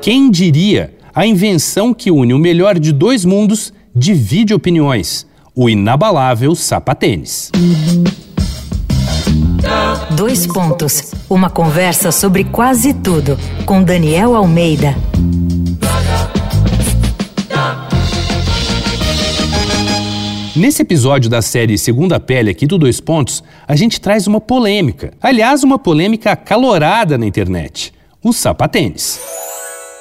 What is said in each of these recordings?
Quem diria a invenção que une o melhor de dois mundos divide opiniões? O inabalável sapatênis. Dois pontos. Uma conversa sobre quase tudo com Daniel Almeida. Nesse episódio da série Segunda Pele aqui do Dois Pontos, a gente traz uma polêmica. Aliás, uma polêmica acalorada na internet: o sapatênis.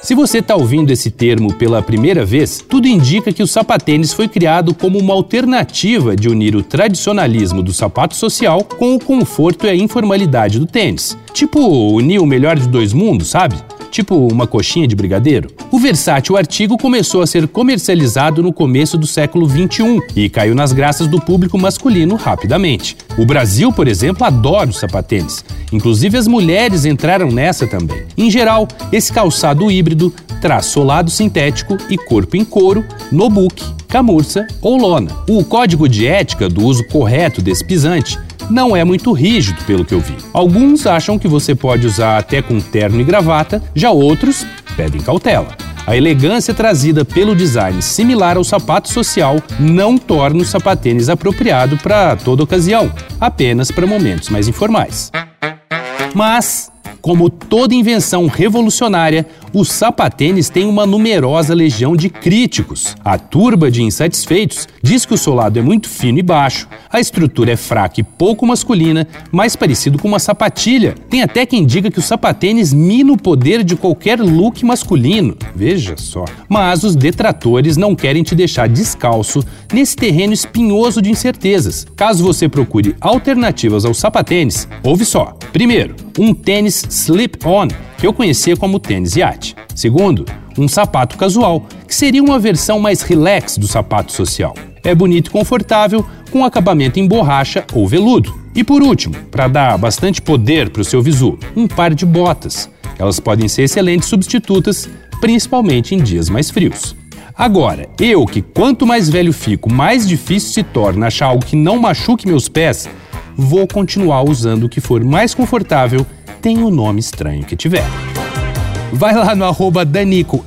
Se você está ouvindo esse termo pela primeira vez, tudo indica que o sapatênis foi criado como uma alternativa de unir o tradicionalismo do sapato social com o conforto e a informalidade do tênis. Tipo, unir o melhor de dois mundos, sabe? Tipo uma coxinha de brigadeiro? O versátil artigo começou a ser comercializado no começo do século XXI e caiu nas graças do público masculino rapidamente. O Brasil, por exemplo, adora os sapatênis. Inclusive as mulheres entraram nessa também. Em geral, esse calçado híbrido traz solado sintético e corpo em couro, nobuque, camurça ou lona. O código de ética do uso correto desse pisante não é muito rígido, pelo que eu vi. Alguns acham que você pode usar até com terno e gravata, já outros pedem cautela. A elegância trazida pelo design similar ao sapato social não torna o sapatênis apropriado para toda ocasião, apenas para momentos mais informais. Mas como toda invenção revolucionária, o sapatênis tem uma numerosa legião de críticos. A turba de insatisfeitos diz que o solado é muito fino e baixo, a estrutura é fraca e pouco masculina, mais parecido com uma sapatilha. Tem até quem diga que o sapatênis mina o poder de qualquer look masculino. Veja só. Mas os detratores não querem te deixar descalço nesse terreno espinhoso de incertezas. Caso você procure alternativas ao sapatênis, ouve só. Primeiro, um tênis slip-on, que eu conhecia como tênis iate. Segundo, um sapato casual, que seria uma versão mais relax do sapato social. É bonito e confortável, com acabamento em borracha ou veludo. E por último, para dar bastante poder para o seu visu, um par de botas. Elas podem ser excelentes substitutas, principalmente em dias mais frios. Agora, eu que quanto mais velho fico, mais difícil se torna achar algo que não machuque meus pés, vou continuar usando o que for mais confortável tem o nome estranho que tiver. Vai lá no arroba Danico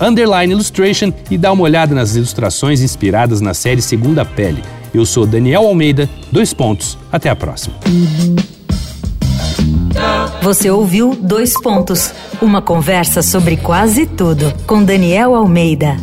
Illustration e dá uma olhada nas ilustrações inspiradas na série Segunda Pele. Eu sou Daniel Almeida, dois pontos. Até a próxima. Você ouviu Dois Pontos, uma conversa sobre quase tudo com Daniel Almeida.